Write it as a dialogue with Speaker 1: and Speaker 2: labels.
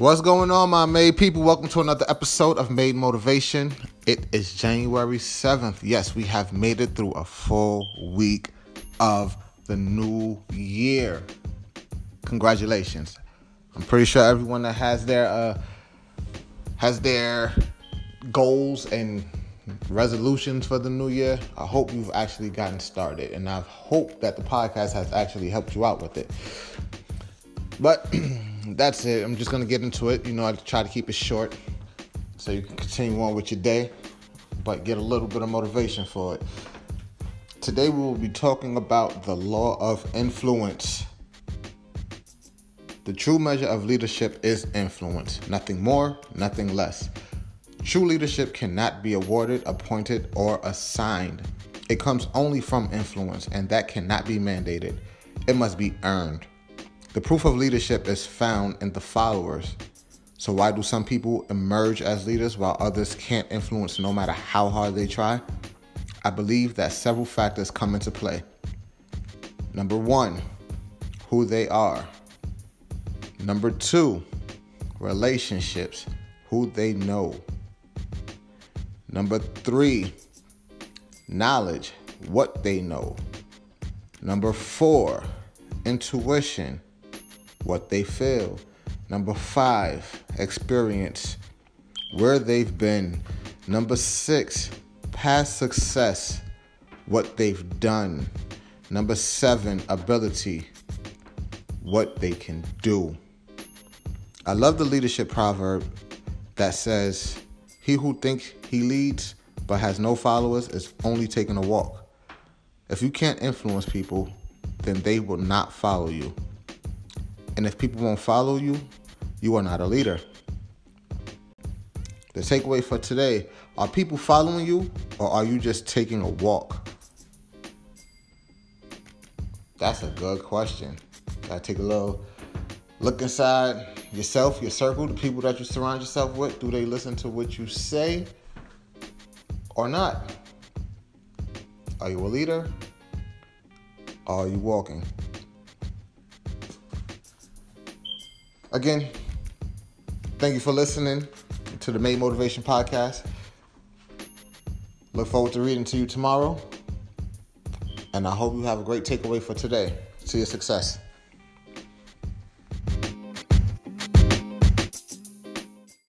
Speaker 1: What's going on, my made people? Welcome to another episode of Made Motivation. It is January 7th. Yes, we have made it through a full week of the new year. Congratulations. I'm pretty sure everyone that has their uh has their goals and resolutions for the new year, I hope you've actually gotten started and I hope that the podcast has actually helped you out with it. But that's it. I'm just gonna get into it. You know, I try to keep it short so you can continue on with your day, but get a little bit of motivation for it. Today we will be talking about the law of influence. The true measure of leadership is influence, nothing more, nothing less. True leadership cannot be awarded, appointed, or assigned. It comes only from influence, and that cannot be mandated. It must be earned. The proof of leadership is found in the followers. So, why do some people emerge as leaders while others can't influence no matter how hard they try? I believe that several factors come into play. Number one, who they are. Number two, relationships, who they know. Number three, knowledge, what they know. Number four, intuition, what they feel. Number five, experience, where they've been. Number six, past success, what they've done. Number seven, ability, what they can do. I love the leadership proverb that says, He who thinks he leads but has no followers is only taking a walk. If you can't influence people, then they will not follow you. And if people won't follow you, you are not a leader. The takeaway for today are people following you or are you just taking a walk? That's a good question. Gotta take a little look inside yourself, your circle, the people that you surround yourself with. Do they listen to what you say or not? Are you a leader? Or are you walking? Again, thank you for listening to the Made Motivation Podcast. Look forward to reading to you tomorrow. And I hope you have a great takeaway for today. See your success.